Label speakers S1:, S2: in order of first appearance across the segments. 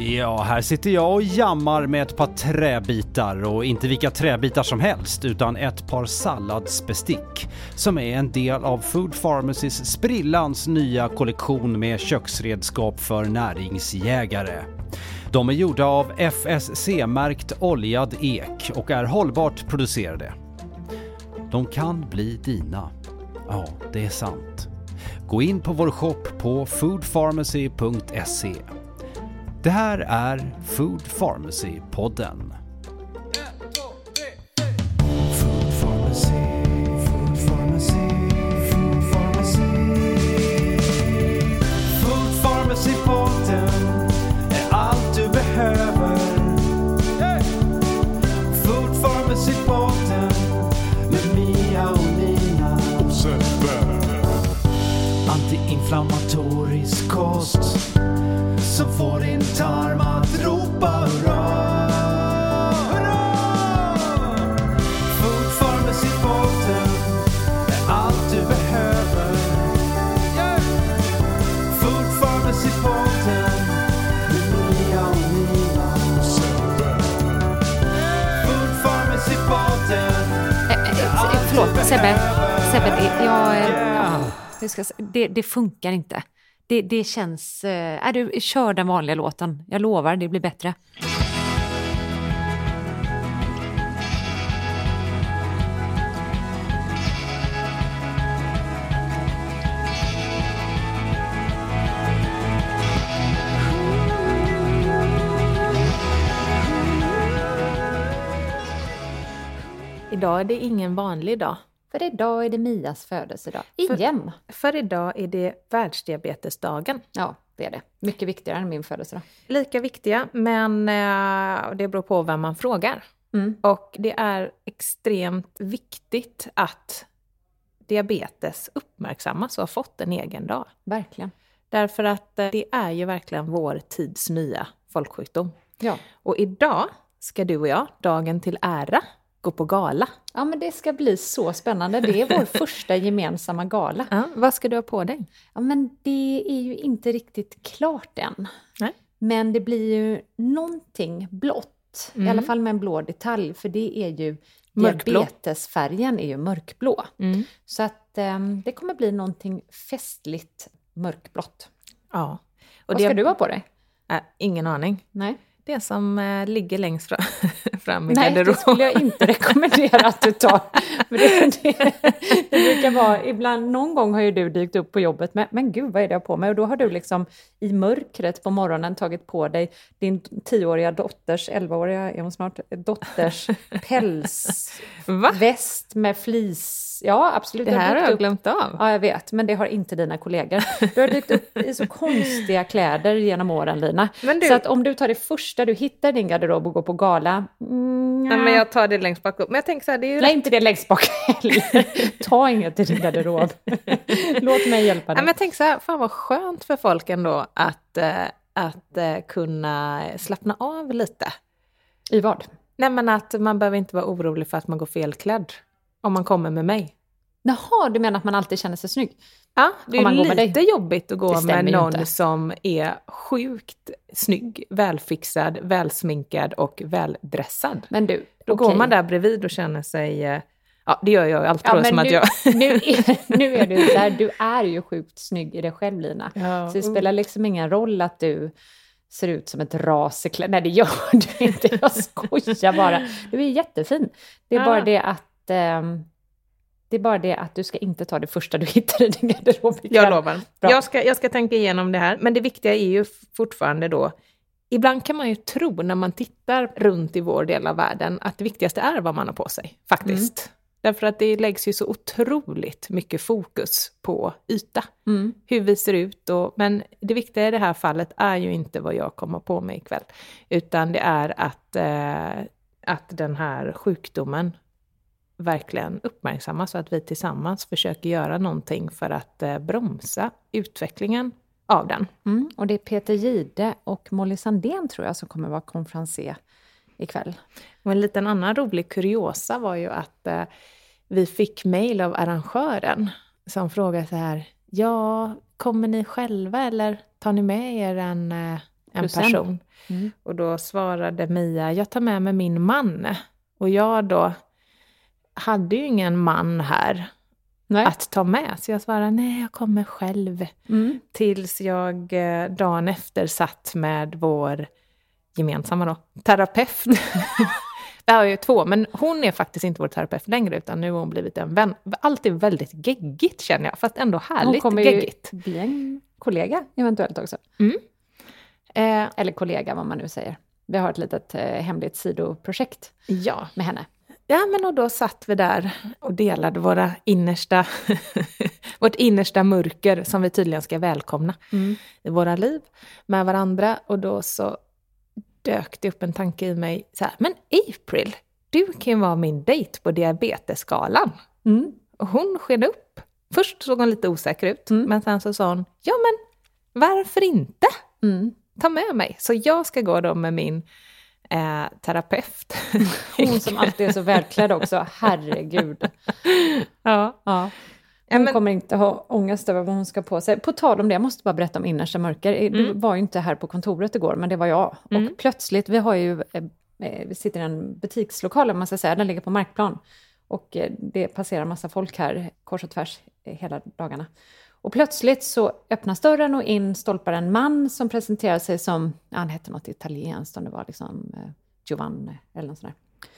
S1: Ja, här sitter jag och jammar med ett par träbitar och inte vilka träbitar som helst utan ett par salladsbestick som är en del av Food Pharmacys sprillans nya kollektion med köksredskap för näringsjägare. De är gjorda av FSC-märkt oljad ek och är hållbart producerade. De kan bli dina. Ja, det är sant. Gå in på vår shop på foodpharmacy.se. Det här är Food Pharmacy-podden.
S2: Sebbe. Sebbe, det, jag, eh, ska jag säga? det, det funkar inte. Det, det känns... Är du, kör den vanliga låten. Jag lovar, det blir bättre.
S3: Idag är det ingen vanlig dag.
S2: För idag är det Mias födelsedag. Igen!
S3: För idag är det världsdiabetesdagen.
S2: Ja, det är det. Mycket viktigare än min födelsedag.
S3: Lika viktiga, men eh, det beror på vem man frågar.
S2: Mm.
S3: Och det är extremt viktigt att diabetes uppmärksammas och har fått en egen dag.
S2: Verkligen.
S3: Därför att eh, det är ju verkligen vår tids nya folksjukdom.
S2: Ja.
S3: Och idag ska du och jag, dagen till ära, gå på gala.
S2: ja, men det ska bli så spännande. Det är vår första gemensamma gala.
S3: Ja, vad ska du ha på dig?
S2: Ja, men det är ju inte riktigt klart än.
S3: Nej.
S2: Men det blir ju någonting blått, i
S3: Mm.
S2: alla fall med en blå detalj, för det är ju
S3: Mörkblå.
S2: diabetesfärgen är ju mörkblå.
S3: Mm.
S2: Så att ehm, det kommer bli någonting festligt mörkblått.
S3: Ja. Och
S2: Vad ska du ha på dig?
S3: Äh, ingen aning.
S2: Nej,
S3: Det som eh, ligger längst fram, fram i
S2: Nej det
S3: garderoben.
S2: skulle jag inte rekommendera att du tar. Det, det, det brukar vara, ibland, någon gång har ju du dykt upp på jobbet med, men gud vad är det jag har på mig? Och då har du liksom i mörkret på morgonen tagit på dig din tioåriga dotters, elvaåriga är hon snart, dotters pälsväst med flis. Ja absolut.
S3: Det här har jag
S2: upp-
S3: glömt av.
S2: Ja, jag vet, men det har inte dina kollegor. Du har dykt upp i så konstiga kläder genom åren, Lina.
S3: Du-
S2: Så att om du tar det första du hittar i din garderob och går på gala, mm,
S3: Nej, men jag tar det längst bak upp. Men jag tänker så här, det är ju
S2: Nej, inte det längst bak heller. Ta inget i din garderob. Låt mig hjälpa
S3: Ja,
S2: dig.
S3: men jag tänker så här, fan vad skönt för folk ändå att, eh, att eh, kunna slappna av lite.
S2: I vad?
S3: Nej men att man behöver inte vara orolig för att man går felklädd om man kommer med mig.
S2: Jaha, du menar att man alltid känner sig snygg?
S3: Ja, det är ju
S2: går
S3: lite jobbigt att gå med någon
S2: inte.
S3: som är sjukt snygg, välfixad, välsminkad och väldressad.
S2: Men du,
S3: Då går
S2: okej.
S3: man där bredvid och känner sig... eh, Ja, det gör jag alltid
S2: Ja,
S3: då, som att
S2: nu,
S3: jag...
S2: nu, är, nu är du där, du är ju sjukt snygg i dig själv Lina.
S3: Ja,
S2: Så det spelar liksom ingen roll att du ser ut som ett raseklädd. Nej, det gör du inte. Jag skojar bara. Du är jättefin. Det är
S3: Ja.
S2: bara det att... ehm, det är bara det att du ska inte ta det första du hittar i din garderob.
S3: Jag lovar.
S2: Bra.
S3: Jag ska, jag ska tänka igenom det här. Men det viktiga är ju fortfarande då ibland kan man ju tro när man tittar runt i vår del av världen att det viktigaste är vad man har på sig, faktiskt. Mm. Därför att det läggs ju så otroligt mycket fokus på yta. Mm. Hur vi ser ut. Och, men det viktiga i det här fallet är ju inte vad jag kommer på mig ikväll. Utan det är att, eh, att den här sjukdomen verkligen uppmärksammas och att vi tillsammans försöker göra någonting för att eh, bromsa utvecklingen av den.
S2: Mm. Och det är Peter Gide och Molly Sandén tror jag som kommer vara konferencier ikväll.
S3: Och en liten annan rolig kuriosa var ju att eh, vi fick mejl av arrangören som frågade så här, ja, kommer ni själva eller tar ni med er en, eh, en person? Mm. Och då svarade Mia, jag tar med mig min man. Och jag då hade ju ingen man här nej. att ta med, så jag svarade, nej, jag kommer själv. Mm. Tills jag eh, dagen efter satt med vår gemensamma då, terapeut. Vi har ju två, men hon är faktiskt inte vår terapeut längre, utan nu har hon blivit en vän. Allt är väldigt geggigt känner jag, fast ändå härligt
S2: hon kommer
S3: geggigt.
S2: Ju bli en kollega eventuellt också. Mm. Eh, eller kollega, vad man nu säger. Vi har ett litet eh, hemligt sidoprojekt ja. med henne.
S3: Ja, men och då satt vi där och delade våra innersta, vårt innersta mörker som vi tydligen ska välkomna mm. i våra liv med varandra. Och då så dök det upp en tanke i mig, så här, men April, du kan ju vara min dejt på diabetesskalan. Mm. Och hon sken upp. Först såg hon lite osäker ut, mm. men sen så sa hon, ja men varför inte? Mm. Ta med mig. Så jag ska gå då med min eh, terapeut.
S2: Hon som alltid är så välklädd också, herregud.
S3: Ja.
S2: ja. Hon men... kommer inte ha ångest över vad hon ska på sig. På tal om det, jag måste bara berätta om innersta mörker. Mm. Du var ju inte här på kontoret igår, men det var jag. Mm. Och plötsligt, vi har ju, eh, vi sitter i en butikslokal, man ska säga, den ligger på markplan. Och eh, det passerar massa folk här kors och tvärs hela dagarna. Och plötsligt så öppnas dörren och in stolpar en man som presenterar sig som, ja, han hette något italienskt, om det var liksom eh, Giovanni eller något sånt där.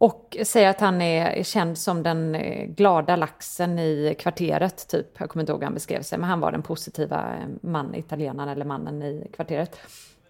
S2: Och säger att han är känd som den eh, glada laxen i kvarteret, typ. Jag kommer inte ihåg hur han beskrev sig, men han var den positiva eh, man, italienaren eller mannen i kvarteret.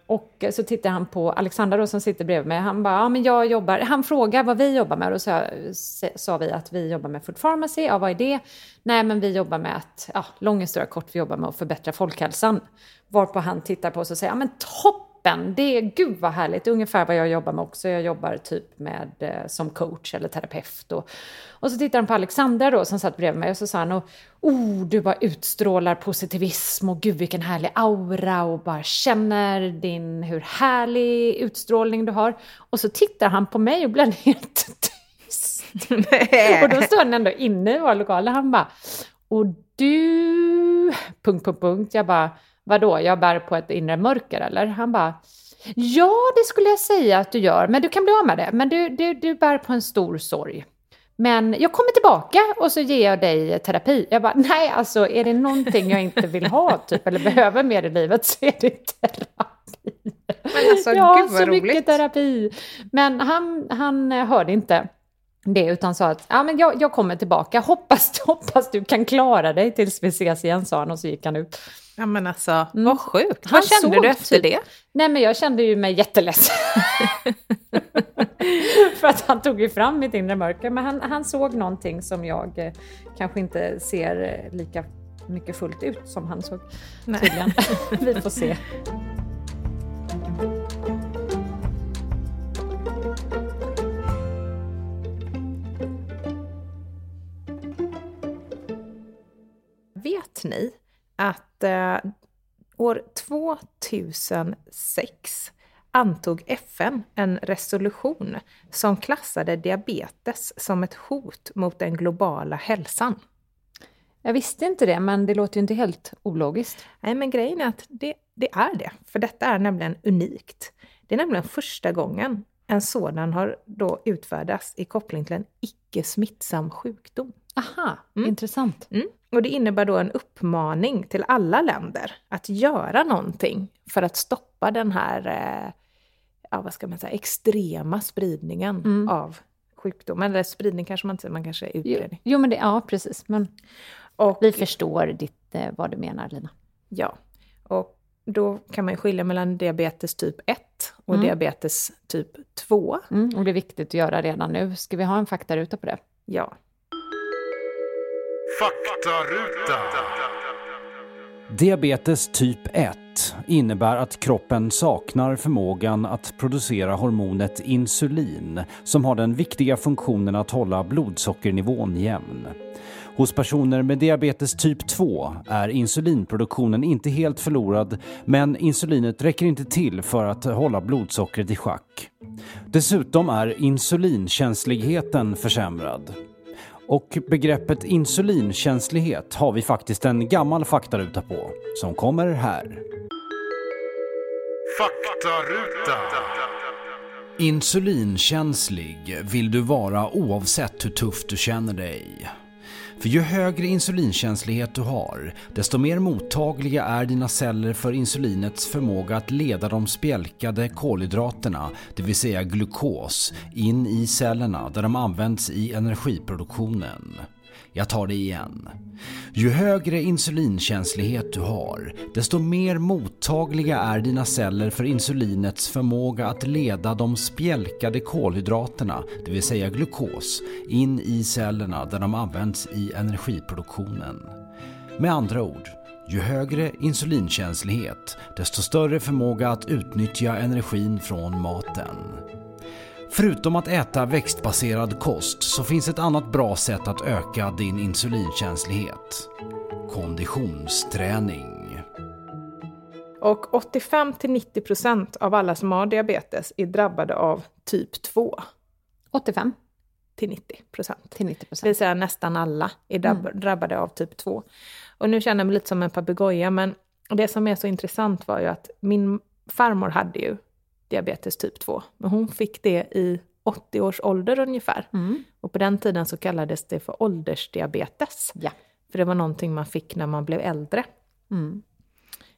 S2: Och eh, så tittar han på Alexander då, som sitter bredvid mig. Han bara, ja men jag jobbar, han frågar vad vi jobbar med och så eh, sa vi att vi jobbar med Food Pharmacy. Ja, vad är det? Nej, men vi jobbar med att, ja, lång historia kort, vi jobbar med att förbättra folkhälsan. Varpå han tittar på oss och säger, ja men topp toppen. Det är, gud vad härligt, det är ungefär vad jag jobbar med också. Jag jobbar typ med eh, som coach eller terapeut. Och, och så tittar han på Alexandra då som satt bredvid mig och så sa han, oh, du bara utstrålar positivism och gud vilken härlig aura och bara känner din, hur härlig utstrålning du har. Och så tittar han på mig och blir helt tyst. och då står han ändå inne i vår lokal och han bara, och du... Punkt, punkt, punkt. Jag bara, vadå, jag bär på ett inre mörker eller? Han bara, ja det skulle jag säga att du gör, men du kan bli av med det. Men du, du, du bär på en stor sorg. Men jag kommer tillbaka och så ger jag dig terapi. Jag bara, nej alltså är det någonting jag inte vill ha typ, eller behöver mer i livet så är det terapi.
S3: Men alltså, ja, gud vad så roligt. mycket
S2: terapi. Men han, han hörde inte det utan sa att ja, men jag, jag kommer tillbaka, hoppas, hoppas du kan klara dig tills vi ses igen, sa han och så gick han ut.
S3: Ja men alltså, mm. vad sjukt. Han vad kände du efter typ, det?
S2: Nej men jag kände ju mig jätteledsen. För att han tog ju fram mitt inre mörker, men han, han såg någonting som jag eh, kanske inte ser eh, lika mycket fullt ut som han såg tydligen. vi får se.
S3: Vet ni att eh, år 2006 antog FN en resolution som klassade diabetes som ett hot mot den globala hälsan.
S2: Jag visste inte det, men det låter ju inte helt ologiskt.
S3: Nej, men grejen är att det, det är det, för detta är nämligen unikt. Det är nämligen första gången en sådan har då utfärdats i koppling till en icke smittsam sjukdom.
S2: Aha, mm. intressant.
S3: Mm. Och det innebär då en uppmaning till alla länder att göra någonting för att stoppa den här, eh, ja vad ska man säga, extrema spridningen mm. av sjukdomen. Eller spridning kanske man inte säger, man kanske är utbredning.
S2: Jo, jo, men det, ja precis. Men och, vi förstår ditt, eh, vad du menar Lina.
S3: Ja, och då kan man ju skilja mellan diabetes typ 1 och
S2: Mm.
S3: diabetes typ 2.
S2: Mm, och det är viktigt att göra redan nu. Ska vi ha en faktaruta på det?
S3: Ja.
S4: Faktaruta.
S1: Diabetes typ 1 innebär att kroppen saknar förmågan att producera hormonet insulin som har den viktiga funktionen att hålla blodsockernivån jämn. Hos personer med diabetes typ 2 är insulinproduktionen inte helt förlorad men insulinet räcker inte till för att hålla blodsockret i schack. Dessutom är insulinkänsligheten försämrad. Och begreppet insulinkänslighet har vi faktiskt en gammal faktaruta på, som kommer här.
S4: Faktaruta.
S1: Insulinkänslig vill du vara oavsett hur tufft du känner dig. För ju högre insulinkänslighet du har, desto mer mottagliga är dina celler för insulinets förmåga att leda de spjälkade kolhydraterna, det vill säga glukos, in i cellerna där de används i energiproduktionen. Jag tar det igen. Ju högre insulinkänslighet du har, desto mer mottagliga är dina celler för insulinets förmåga att leda de spjälkade kolhydraterna, det vill säga glukos, in i cellerna där de används i energiproduktionen. Med andra ord, ju högre insulinkänslighet, desto större förmåga att utnyttja energin från maten. Förutom att äta växtbaserad kost så finns ett annat bra sätt att öka din insulinkänslighet. Konditionsträning.
S3: Och 85-90% av alla som har diabetes är drabbade av typ 2
S2: 85
S3: till 90%.
S2: till 90
S3: Det vill
S2: procent.
S3: säga nästan alla är drabb- drabbade av typ 2. Och nu känner jag mig lite som en papegoja, men det som är så intressant var ju att min farmor hade ju diabetes typ 2, men hon fick det i 80 års ålder ungefär.
S2: Mm.
S3: Och på den tiden så kallades det för åldersdiabetes.
S2: Ja.
S3: För det var någonting man fick när man blev äldre.
S2: Mm.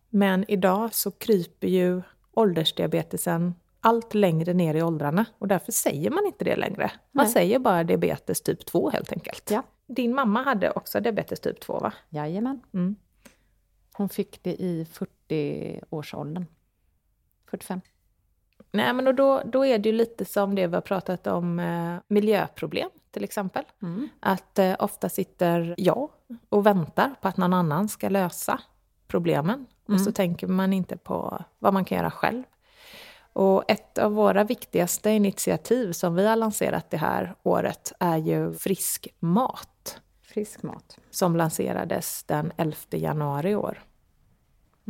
S3: Men idag så kryper ju åldersdiabetesen allt längre ner i åldrarna och därför säger man inte det längre. Man
S2: Nej.
S3: säger bara diabetes typ 2 helt enkelt.
S2: Ja.
S3: Din mamma hade också diabetes typ 2 va?
S2: Jajamän.
S3: Mm.
S2: Hon fick det i 40-årsåldern. 45.
S3: Nej men och då, då är det ju lite som det vi har pratat om eh, miljöproblem till exempel.
S2: Mm.
S3: Att eh, ofta sitter jag och väntar på att någon annan ska lösa problemen. Och så tänker man inte på vad man kan göra själv. Och ett av våra viktigaste initiativ som vi har lanserat det här året är ju Frisk mat.
S2: Frisk mat.
S3: Som lanserades den 11 januari i år.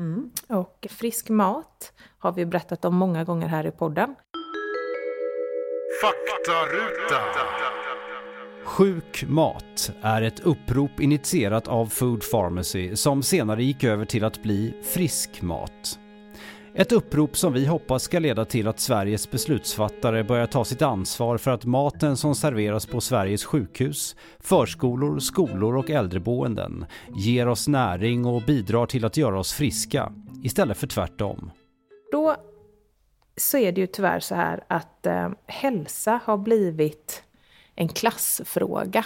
S2: Mm.
S3: Och frisk mat har vi berättat om många gånger här i podden.
S4: Faktaruta.
S1: Sjuk mat är ett upprop initierat av Food Pharmacy som senare gick över till att bli frisk mat. Ett upprop som vi hoppas ska leda till att Sveriges beslutsfattare börjar ta sitt ansvar för att maten som serveras på Sveriges sjukhus, förskolor, skolor och äldreboenden ger oss näring och bidrar till att göra oss friska, istället för tvärtom.
S3: Då så är det ju tyvärr så här att eh, hälsa har blivit en klassfråga.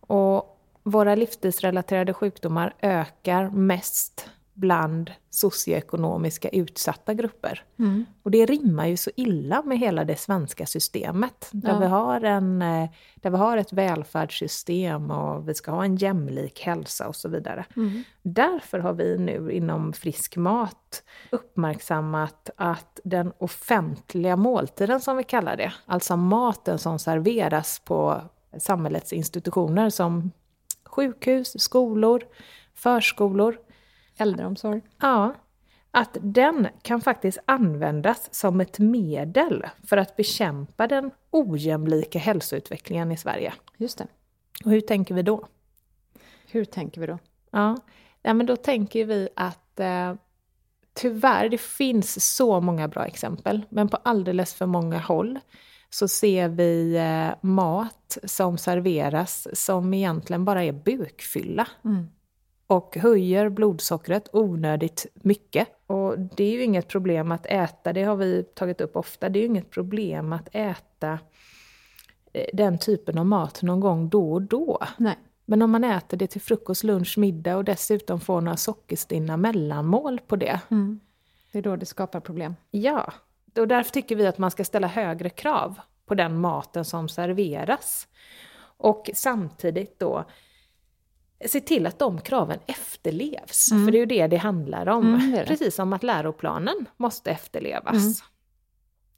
S3: Och våra livsstilsrelaterade sjukdomar ökar mest bland socioekonomiska utsatta grupper.
S2: Mm.
S3: Och det rimmar ju så illa med hela det svenska systemet. Där,
S2: Ja.
S3: vi har en, eh, där vi har ett välfärdssystem och vi ska ha en jämlik hälsa och så vidare. Därför har vi nu inom Frisk Mat uppmärksammat att den offentliga måltiden som vi kallar det, alltså maten som serveras på samhällets institutioner som sjukhus, skolor, förskolor,
S2: Äldreomsorg.
S3: Ja, att den kan faktiskt användas som ett medel för att bekämpa den ojämlika hälsoutvecklingen i Sverige.
S2: Just det.
S3: Och hur tänker vi då?
S2: Hur tänker vi då?
S3: Ja, ja men då tänker vi att eh, tyvärr, det finns så många bra exempel, men på alldeles för många håll så ser vi eh, mat som serveras som egentligen bara är bukfylla. Och höjer blodsockret onödigt mycket. Och det är ju inget problem att äta, det har vi tagit upp ofta, det är ju inget problem att äta eh, den typen av mat någon gång då och då.
S2: Nej.
S3: Men om man äter det till frukost, lunch, middag och dessutom får några sockerstinna mellanmål på det.
S2: Det är då det skapar problem.
S3: Ja, och därför tycker vi att man ska ställa högre krav på den maten som serveras. Och samtidigt då se till att de kraven efterlevs. För det är ju det det handlar om.
S2: Mm, det det.
S3: Precis som att läroplanen måste efterlevas.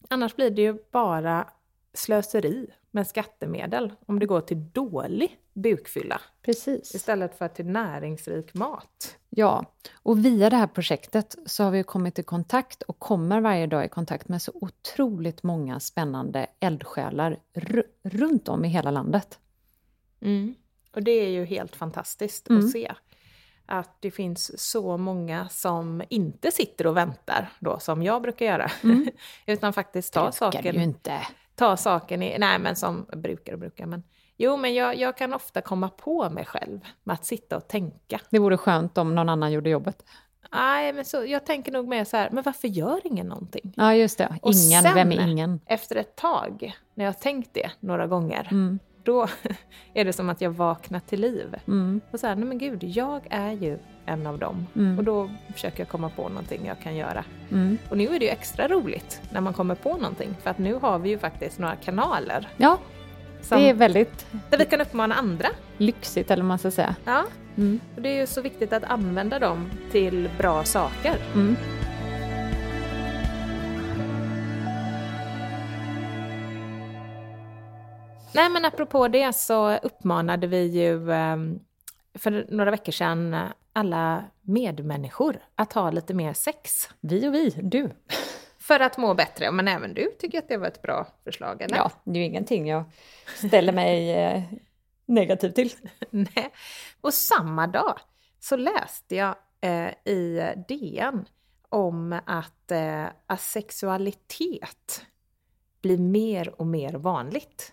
S3: Annars blir det ju bara slöseri med skattemedel om det går till dålig bukfylla
S2: Precis.
S3: istället för till näringsrik mat.
S2: Ja, och via det här projektet så har vi kommit i kontakt och kommer varje dag i kontakt med så otroligt många spännande eldsjälar ru- runt om i hela landet.
S3: Och det är ju helt fantastiskt
S2: Mm.
S3: att se. Att det finns så många som inte sitter och väntar då, som jag brukar göra. Utan faktiskt tar saken,
S2: ju inte.
S3: ta saken i... Nej, men som brukar och brukar. Men, jo, men jag, jag kan ofta komma på mig själv med att sitta och tänka.
S2: Det vore skönt om någon annan gjorde jobbet.
S3: Nej, men så, jag tänker nog mer så här, men varför gör ingen någonting?
S2: Ja, just det.
S3: Och
S2: Ingen,
S3: sen-
S2: vem är ingen?
S3: Efter ett tag, när jag har tänkt det några gånger,
S2: Mm.
S3: Då är det som att jag vaknar till liv.
S2: Mm.
S3: Och så här, nej men gud, jag är ju en av dem.
S2: Mm.
S3: Och då försöker jag komma på någonting jag kan göra.
S2: Mm.
S3: Och nu är det ju extra roligt när man kommer på någonting, för att nu har vi ju faktiskt några kanaler
S2: Ja, det är väldigt
S3: där vi kan uppmana andra.
S2: lyxigt, eller vad man ska säga.
S3: Ja.
S2: Mm.
S3: Och det är ju så viktigt att använda dem till bra saker. Nej men apropå det så uppmanade vi ju eh, för några veckor sedan alla medmänniskor att ha lite mer sex.
S2: Vi och vi, du.
S3: För att må bättre. Men även du tycker att det var ett bra förslag, eller?
S2: Ja, det är ju ingenting jag ställer mig eh, negativ till.
S3: Nej. Och samma dag så läste jag eh, i DN om att eh, asexualitet blir mer och mer vanligt.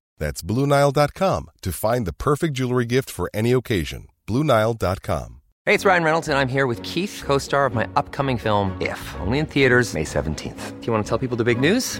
S5: That's BlueNile.com to find the perfect jewelry gift for any occasion. BlueNile.com.
S6: Hey, it's Ryan Reynolds, and I'm here with Keith, co star of my upcoming film, If, only in theaters, May 17th. Do you want to tell people the big news?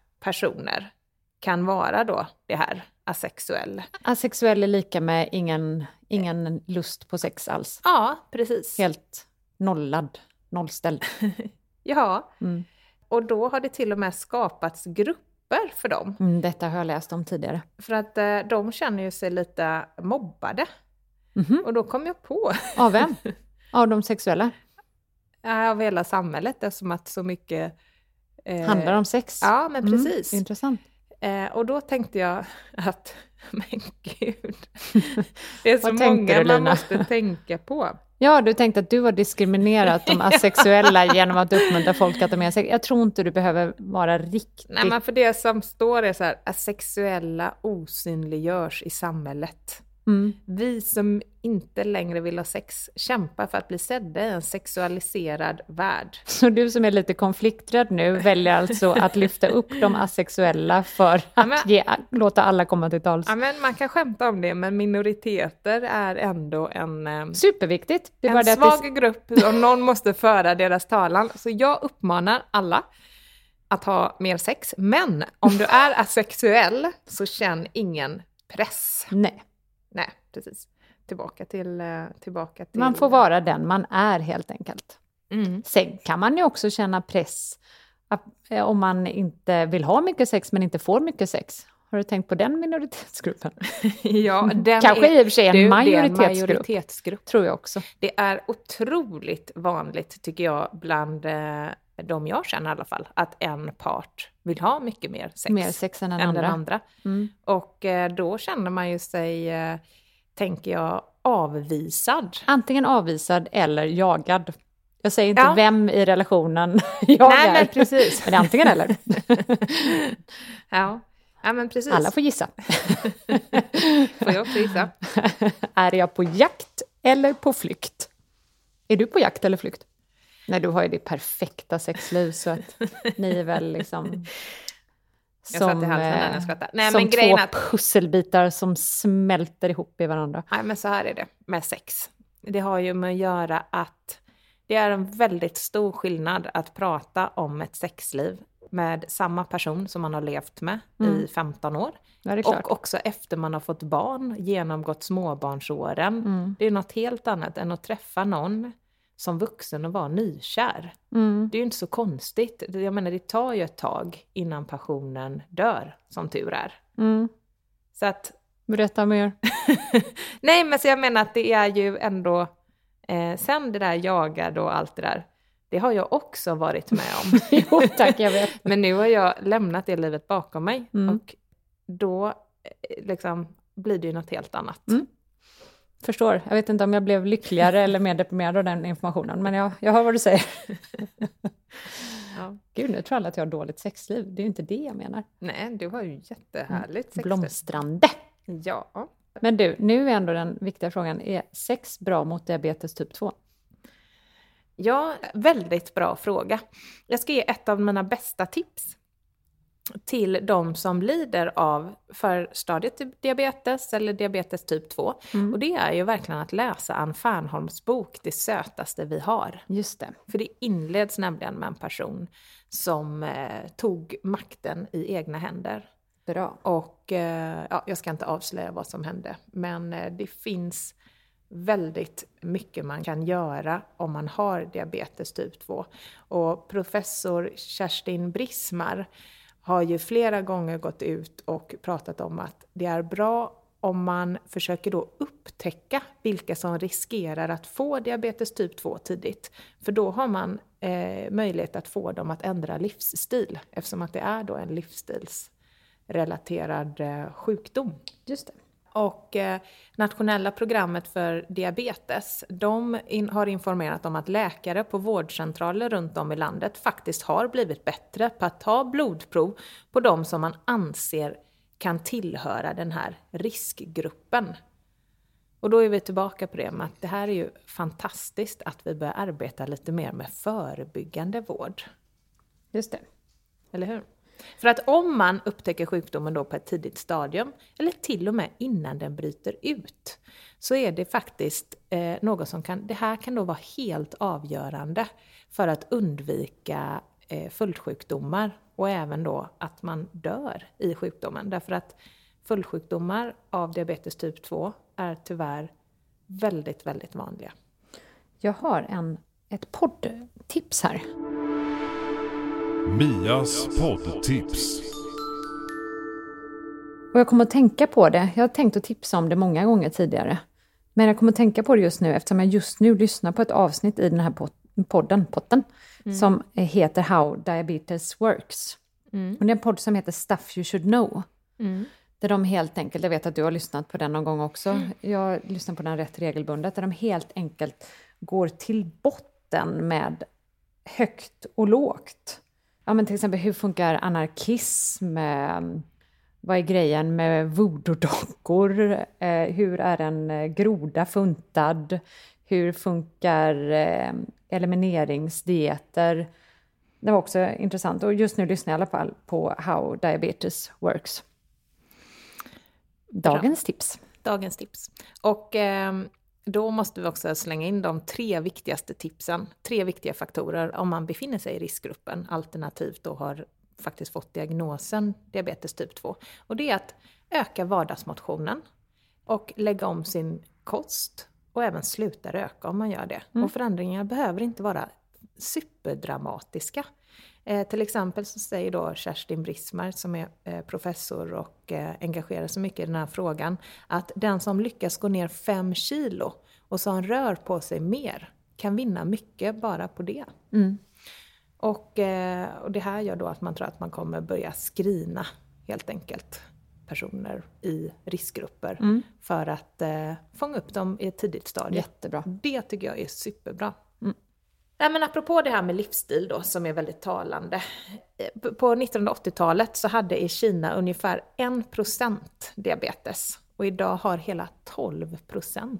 S3: personer kan vara då det här asexuell.
S2: Asexuell är lika med ingen, ingen lust på sex alls.
S3: Ja, precis.
S2: Helt nollad, nollställd.
S3: Ja,
S2: Mm.
S3: och då har det till och med skapats grupper för dem.
S2: Mm, detta har jag läst om tidigare.
S3: För att eh, de känner ju sig lite mobbade.
S2: Mhm.
S3: Och då kom jag på,
S2: Av vem? Av de sexuella?
S3: av hela samhället, eftersom att så mycket... eh,
S2: Handlar om sex?
S3: Ja, men
S2: Mm,
S3: precis.
S2: intressant.
S3: Eh, och då tänkte jag att, men gud, det är så många
S2: du,
S3: man måste tänka på.
S2: Ja, du tänkte att du har diskriminerat de asexuella genom att uppmuntra folk att de är sex. Jag tror inte du behöver vara riktigt...
S3: Nej, men för det som står är så här, att sexuella osynliggörs i samhället.
S2: Mm.
S3: Vi som inte längre vill ha sex kämpar för att bli sedda i en sexualiserad värld.
S2: Så du som är lite konflikträdd nu väljer alltså att lyfta upp de asexuella för att
S3: men-
S2: ge, låta alla komma till tals.
S3: Ja, men man kan skämta om det, men minoriteter är ändå en, eh,
S2: Superviktigt. Det
S3: en svag
S2: det,
S3: grupp och någon måste föra deras talan. Så jag uppmanar alla att ha mer sex. Men om du är asexuell så känn ingen press.
S2: Nej,
S3: Nej, precis. Tillbaka till... eh, Tillbaka till
S2: man får vara den man är helt enkelt.
S3: Mm.
S2: Sen kan man ju också känna press att, eh, om man inte vill ha mycket sex men inte får mycket sex. Har du tänkt på den minoritetsgruppen?
S3: Ja, den
S2: Kanske
S3: är,
S2: i och för sig en
S3: du, det är
S2: majoritetsgrupp.
S3: majoritetsgrupp.
S2: Tror jag också.
S3: Det är otroligt vanligt, tycker jag, bland eh, de jag känner i alla fall, att en part vill ha mycket mer sex,
S2: Mer sex än
S3: än
S2: andra.
S3: den andra.
S2: Mm.
S3: Och eh, då känner man ju sig, eh, tänker jag, avvisad.
S2: Antingen avvisad eller jagad. Jag säger inte
S3: Ja.
S2: vem i relationen jag
S3: Nej,
S2: är.
S3: men precis.
S2: Men det är antingen eller.
S3: Ja, ja men precis.
S2: Alla får gissa.
S3: får jag också gissa.
S2: är jag på jakt eller på flykt? Är du på jakt eller flykt? Nej, du har ju det perfekta sexliv så att ni är väl liksom...
S3: Jag satt i halsen när
S2: eh,
S3: jag skrattade. Nej,
S2: som
S3: men
S2: två
S3: att-
S2: pusselbitar som smälter ihop i varandra.
S3: Nej, men så här är det med sex. Det har ju med att göra att det är en väldigt stor skillnad att prata om ett sexliv med samma person som man har levt med i 15 år.
S2: Ja.
S3: Och också efter man har fått barn, genomgått småbarnsåren. Det är något helt annat än att träffa någon som vuxen och vara nykär. Det är ju inte så konstigt. Jag menar, det tar ju ett tag innan passionen dör, som tur är.
S2: Mm.
S3: Så att
S2: Berätta mer.
S3: Nej, men så jag menar att det är ju ändå, eh, sen det där jagad och allt det där, det har jag också varit med om.
S2: jo tack, jag vet.
S3: men nu har jag lämnat det livet bakom mig
S2: Mm.
S3: och då eh, liksom blir det ju något helt annat.
S2: Mm. Förstår. Jag vet inte om jag blev lyckligare eller mer deprimerad av den informationen, men jag, jag hör vad du säger.
S3: Ja.
S2: Gud, nu tror alla att jag har dåligt sexliv. Det är ju inte det jag menar.
S3: Nej, du har ju jättehärligt sexliv.
S2: Blomstrande.
S3: Ja.
S2: Men du, nu är ändå den viktiga frågan, är sex bra mot diabetes typ 2?
S3: Ja, väldigt bra fråga. Jag ska ge ett av mina bästa tips till de som lider av förstadiet till diabetes eller diabetes typ 2. Och det är ju verkligen att läsa Ann Fernholms bok Det sötaste vi har.
S2: Just det.
S3: För det inleds nämligen med en person som eh, tog makten i egna händer.
S2: Bra.
S3: Och eh, ja, jag ska inte avslöja vad som hände, men eh, det finns väldigt mycket man kan göra om man har diabetes typ 2. Och professor Kerstin Brismar har ju flera gånger gått ut och pratat om att det är bra om man försöker då upptäcka vilka som riskerar att få diabetes typ 2 tidigt. För då har man eh, möjlighet att få dem att ändra livsstil eftersom att det är då en livsstilsrelaterad eh, sjukdom.
S2: Just det.
S3: Och eh, nationella programmet för diabetes, de in, har informerat om att läkare på vårdcentraler runt om i landet faktiskt har blivit bättre på att ta blodprov på de som man anser kan tillhöra den här riskgruppen. Och då är vi tillbaka på det med att det här är ju fantastiskt att vi börjar arbeta lite mer med förebyggande vård.
S2: Just det.
S3: Eller hur? För att om man upptäcker sjukdomen då på ett tidigt stadium, eller till och med innan den bryter ut, så är det faktiskt eh, något som kan, det här kan då vara helt avgörande för att undvika eh, följdsjukdomar och även då att man dör i sjukdomen. Därför att följdsjukdomar av diabetes typ 2 är tyvärr väldigt, väldigt vanliga.
S2: Jag har en, ett poddtips här.
S4: Mias poddtips.
S2: Och jag kommer att tänka på det. Jag har tänkt att tipsa om det många gånger tidigare. Men jag kommer att tänka på det just nu eftersom jag just nu lyssnar på ett avsnitt i den här podden, potten som heter How Diabetes Works. Och det är en podd som heter Stuff You Should Know. Där de helt enkelt, jag vet att du har lyssnat på den någon gång också, jag lyssnar på den rätt regelbundet, där de helt enkelt går till botten med högt och lågt. Ja, men till exempel hur funkar anarkism? Eh, vad är grejen med voodoo-dockor? Eh, hur är en eh, groda funtad? Hur funkar eh, elimineringsdieter? Det var också intressant och just nu lyssnar jag i alla fall på How Diabetes Works. Dagens tips.
S3: dagens tips. Och ehm, då måste vi också slänga in de tre viktigaste tipsen, tre viktiga faktorer om man befinner sig i riskgruppen, alternativt då har faktiskt fått diagnosen diabetes typ 2. Och det är att öka vardagsmotionen och lägga om sin kost och även sluta röka om man gör det. Och förändringar behöver inte vara superdramatiska. Eh, till exempel så säger då Kerstin Brismar som är eh, professor och eh, engagerar sig mycket i den här frågan att den som lyckas gå ner fem kilo och som rör på sig mer kan vinna mycket bara på det. Och, eh, och det här gör då att man tror att man kommer börja screena helt enkelt personer i riskgrupper för att eh, fånga upp dem i ett tidigt stadie.
S2: Jättebra.
S3: Det tycker jag är superbra. Nej, men apropå det här med livsstil då, som är väldigt talande. Eh, På 1980-talet så hade i Kina ungefär 1% diabetes. Och idag har hela 12%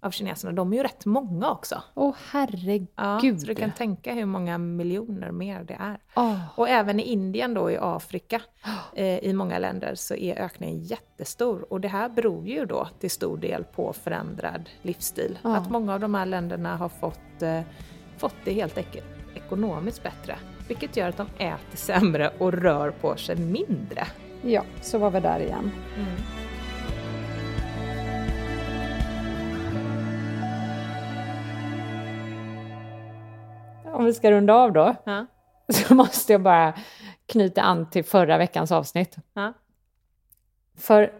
S3: av kineserna. De är ju rätt många också.
S2: Åh herregud.
S3: Ja, så du kan tänka hur många miljoner mer det är.
S2: Åh.
S3: Och även i Indien då, i Afrika, eh, i många länder, så är ökningen jättestor. Och det här beror ju då till stor del på förändrad livsstil. Att många av de här länderna har fått, eh, fått det helt enkelt ekonomiskt bättre. Vilket gör att de äter sämre och rör på sig mindre.
S2: Ja, så var vi där igen. Om vi ska runda av då,
S3: Ja.
S2: så måste jag bara knyta an till förra veckans avsnitt.
S3: Ja.
S2: För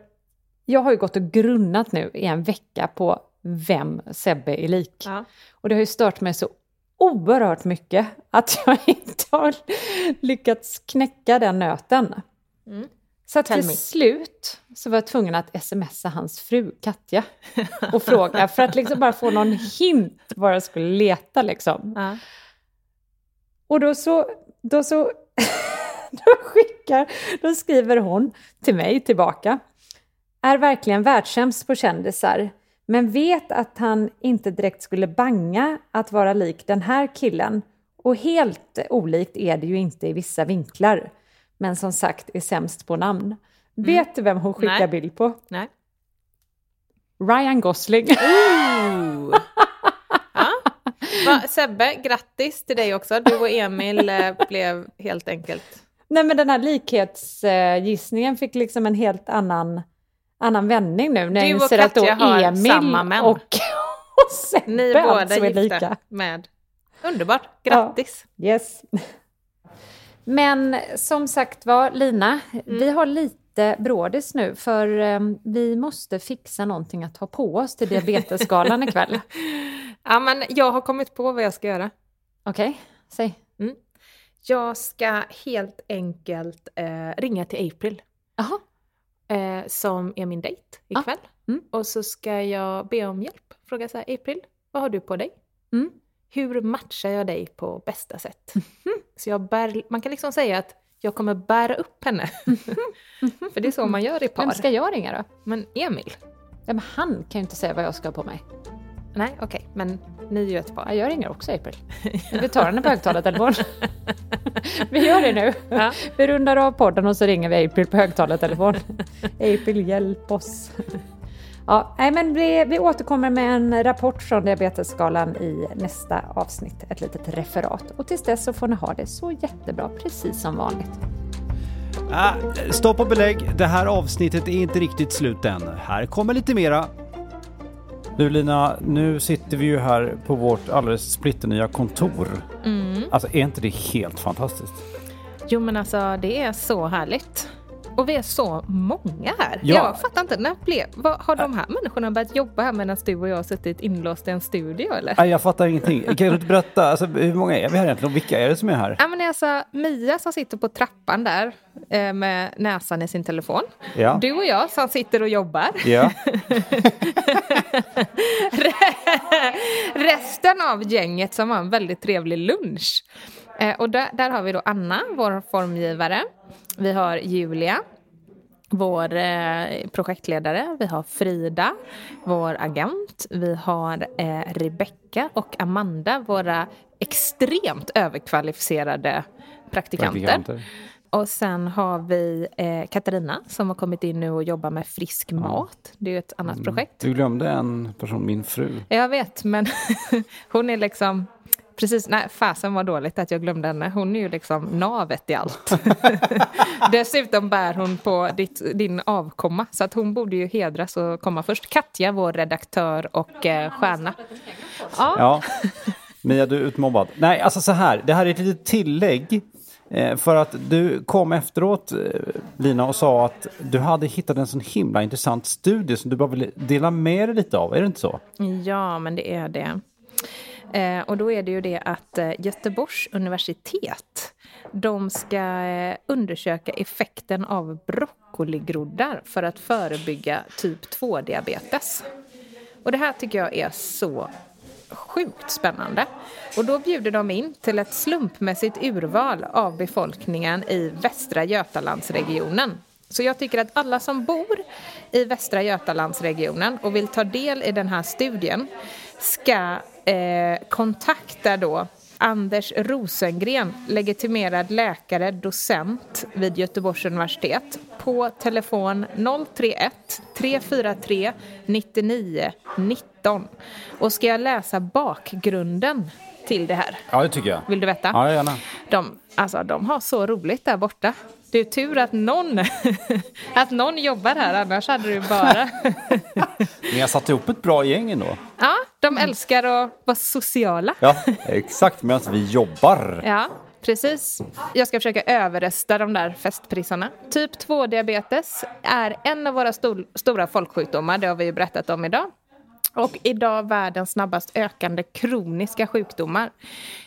S2: jag har ju gått och grunnat nu i en vecka på vem Sebbe är lik.
S3: Ja.
S2: Och det har ju stört mig så oerhört mycket att jag inte har lyckats knäcka den nöten. Så att
S3: Tell
S2: till
S3: me.
S2: slut så var jag tvungen att smsa hans fru Katja och fråga för att liksom bara få någon hint var jag skulle leta liksom.
S3: Ja.
S2: Och då så, då så, då skickar, då skriver hon till mig tillbaka. Är verkligen världssämst på kändisar, men vet att han inte direkt skulle banga att vara lik den här killen. Och helt olikt är det ju inte i vissa vinklar. Men som sagt är sämst på namn. Vet du vem hon skickar
S3: Nej.
S2: bild på?
S3: Nej.
S2: Ryan Gosling.
S3: Ooh. ja. Va, Sebbe, grattis till dig också. Du och Emil eh, blev helt enkelt...
S2: Nej men den här likhetsgissningen fick liksom en helt annan, annan vändning nu när
S3: Du
S2: jag inser att då Emil
S3: samma män.
S2: och, och Sebbe
S3: Ni båda
S2: alltså är
S3: gifta
S2: lika.
S3: med... Underbart, grattis!
S2: Yes. Men som sagt var, Lina,
S3: Mm.
S2: vi har lite brådis nu för eh, vi måste fixa någonting att ha på oss till diabetesgalan ikväll.
S3: Ja, men jag har kommit på vad jag ska göra.
S2: Okej, säg.
S3: Jag ska helt enkelt eh, ringa till April,
S2: Jaha,
S3: eh, som är min dejt ikväll.
S2: Mm.
S3: Och så ska jag be om hjälp. Fråga så här, April, vad har du på dig?
S2: Mm.
S3: Hur matchar jag dig på bästa sätt? Så jag bär, man kan liksom säga att jag kommer bära upp henne. För det är så man gör i par.
S2: vem ska jag ringa då?
S3: Men Emil?
S2: Ja, men han kan ju inte säga vad jag ska ha på mig.
S3: Nej, okej, men ni är ju ett par.
S2: Ja, jag ringer också April. Vi tar henne på högtalartelefon. vi gör det nu.
S3: Ja.
S2: Vi rundar av podden och så ringer vi April på högtalartelefon. April, hjälp oss. Ja, nej, men vi, vi återkommer med en rapport från Diabetesskalan i nästa avsnitt, ett litet referat. Och tills dess så får ni ha det så jättebra, precis som vanligt.
S1: Ah, stopp och belägg, det här avsnittet är inte riktigt slut än. Här kommer lite mera. Du Lina, nu sitter vi ju här på vårt alldeles splitternya kontor. Alltså är inte det helt fantastiskt?
S3: Jo men alltså det är så härligt. Och vi är så många här.
S1: Ja.
S3: Jag fattar inte, när blev, vad, har de här människorna börjat jobba här medan du och jag har suttit inlåsta i en studio eller?
S1: Nej, jag fattar ingenting. Kan du inte berätta, alltså, hur många är vi här egentligen och vilka är det som är här?
S3: Ja men det är alltså Mia som sitter på trappan där eh, med näsan i sin telefon.
S1: Ja.
S3: Du och jag som sitter och jobbar.
S1: Ja.
S3: Resten av gänget som har en väldigt trevlig lunch. Eh, och där, där har vi då Anna, vår formgivare. Vi har Julia, vår eh, projektledare. Vi har Frida, vår agent. Vi har eh, Rebecka och Amanda, våra extremt överkvalificerade praktikanter.
S1: Praktikanter.
S3: Och sen har vi eh, Katarina som har kommit in nu och jobbar med frisk mat. Det är ju ett annat projekt.
S1: Du glömde en person, min fru.
S3: Jag vet, men hon är liksom... Precis, nej fasen var dåligt att jag glömde henne. Hon är ju liksom navet i allt. Dessutom bär hon på ditt, din avkomma, så att hon borde ju hedras och komma först. Katja, vår redaktör och eh, stjärna. Ja,
S1: Ja. Mia, du är utmobbad. Nej, alltså så här. Det här är ett litet tillägg. Eh, för att du kom efteråt, eh, Lina, och sa att du hade hittat en sån himla intressant studie som du bara ville dela med dig lite av. Är det inte så?
S3: Ja, men det är det. Eh, och då är det ju det att eh, Göteborgs universitet de ska eh, undersöka effekten av broccoligroddar för att förebygga typ 2-diabetes. Och det här tycker jag är så sjukt spännande. Och då bjuder de in till ett slumpmässigt urval av befolkningen i Västra Götalandsregionen. Så jag tycker att alla som bor i Västra Götalandsregionen och vill ta del i den här studien ska eh, kontakta då Anders Rosengren, legitimerad läkare, docent vid Göteborgs universitet på telefon 031 343 99 19. Och ska jag läsa bakgrunden till det här?
S1: Ja, det tycker jag.
S3: Vill du veta?
S1: Ja, gärna.
S3: De, alltså, de har så roligt där borta. Det är tur att någon, att någon jobbar här, annars hade du bara...
S1: Ni har satt ihop ett bra gäng ändå.
S3: Ja, de älskar att vara sociala.
S1: Ja, exakt. Medan vi jobbar.
S3: Ja, precis. Jag ska försöka överrösta de där festprissarna. Typ 2-diabetes är en av våra stor, stora folksjukdomar, det har vi ju berättat om idag. Och idag världens snabbast ökande kroniska sjukdomar.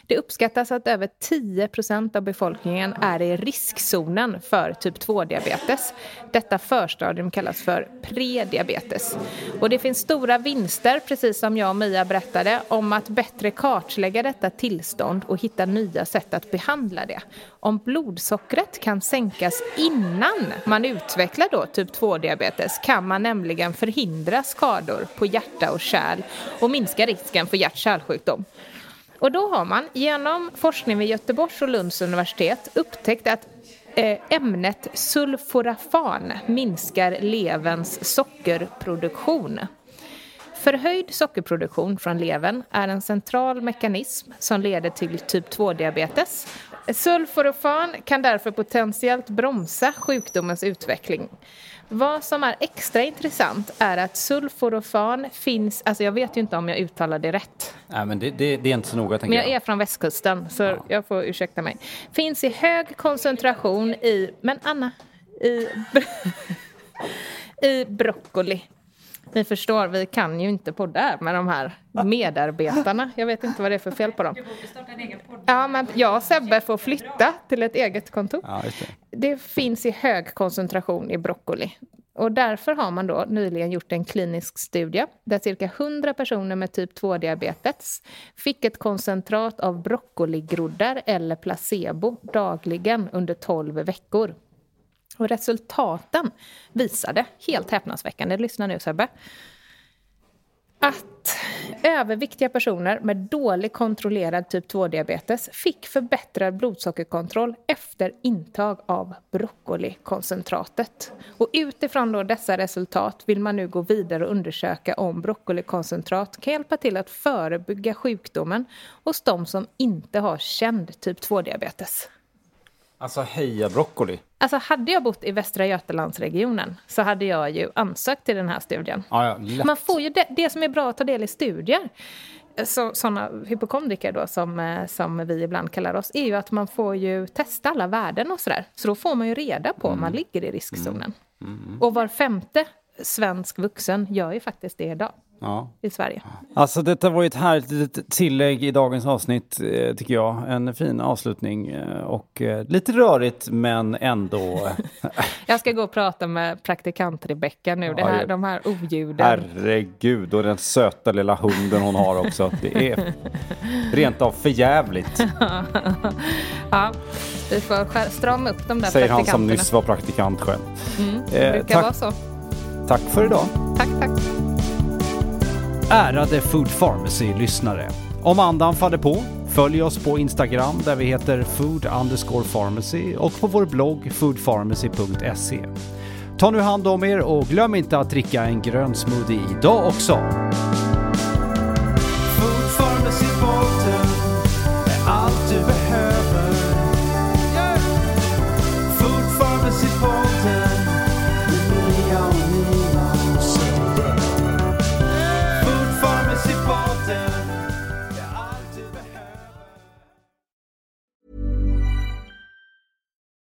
S3: Det uppskattas att över 10% av befolkningen är i riskzonen för typ 2-diabetes. Detta förstadium kallas för prediabetes. Och det finns stora vinster, precis som jag och Mia berättade, om att bättre kartlägga detta tillstånd och hitta nya sätt att behandla det. Om blodsockret kan sänkas innan man utvecklar då typ 2-diabetes kan man nämligen förhindra skador på hjärta och kärl och minska risken för hjärt-kärlsjukdom. Och då har man genom forskning vid Göteborgs och Lunds universitet upptäckt att eh, ämnet sulforafan minskar leverns sockerproduktion. Förhöjd sockerproduktion från levern är en central mekanism som leder till typ 2-diabetes. Sulforafan kan därför potentiellt bromsa sjukdomens utveckling. Vad som är extra intressant är att sulforafan finns, alltså jag vet ju inte om jag uttalar det rätt.
S1: Nej, men det, det, det är inte så noga, tänker
S3: Men jag är från västkusten, så jag får ursäkta mig. Finns i hög koncentration i, men Anna, i, i broccoli. Ni förstår, vi kan ju inte podda här med de här medarbetarna. Jag vet inte vad det är för fel på dem. Ja, men jag och Sebbe får flytta till ett eget kontor.
S1: Ja, det.
S3: Det finns i hög koncentration i broccoli. Och därför har man då nyligen gjort en klinisk studie där cirka 100 personer med typ 2-diabetes fick ett koncentrat av broccoligroddar eller placebo dagligen under 12 veckor. Och resultaten visade, helt häpnadsväckande, lyssna nu Sebbe, att överviktiga personer med dålig kontrollerad typ 2-diabetes fick förbättrad blodsockerkontroll efter intag av broccolikoncentratet. Och utifrån då dessa resultat vill man nu gå vidare och undersöka om broccolikoncentrat kan hjälpa till att förebygga sjukdomen hos de som inte har känd typ 2-diabetes.
S1: Alltså, heja broccoli.
S3: Alltså hade jag bott i Västra Götalandsregionen så hade jag ju ansökt till den här studien.
S1: Ja, ja.
S3: Man får ju det, det som är bra att ta del i studier, så, sådana hypokondriker då som, eh, som vi ibland kallar oss, är ju att man får ju testa alla värden och sådär. Så då får man ju reda på om man ligger i riskzonen. Och var femte svensk vuxen gör ju faktiskt det idag
S1: Ja.
S3: i Sverige.
S1: Alltså detta var ju ett härligt litet tillägg i dagens avsnitt eh, tycker jag. En fin avslutning eh, och eh, lite rörigt men ändå.
S3: Jag ska gå och prata med praktikant Rebecka nu, det här,
S1: ja.
S3: de här oljuden.
S1: Herregud, och den söta lilla hunden hon har också. Det är rent av förjävligt,
S3: Ja, vi får strama upp de där
S1: säger han som nyss var praktikant själv.
S3: Det
S1: Eh,
S3: brukar vara
S1: tack,
S3: så.
S1: tack för idag.
S3: Tack, tack.
S1: Ärade Food Pharmacy-lyssnare. Om andan faller på, följ oss på Instagram där vi heter food underscore pharmacy och på vår blogg foodpharmacy.se. Ta nu hand om er och glöm inte att dricka en grön smoothie idag också.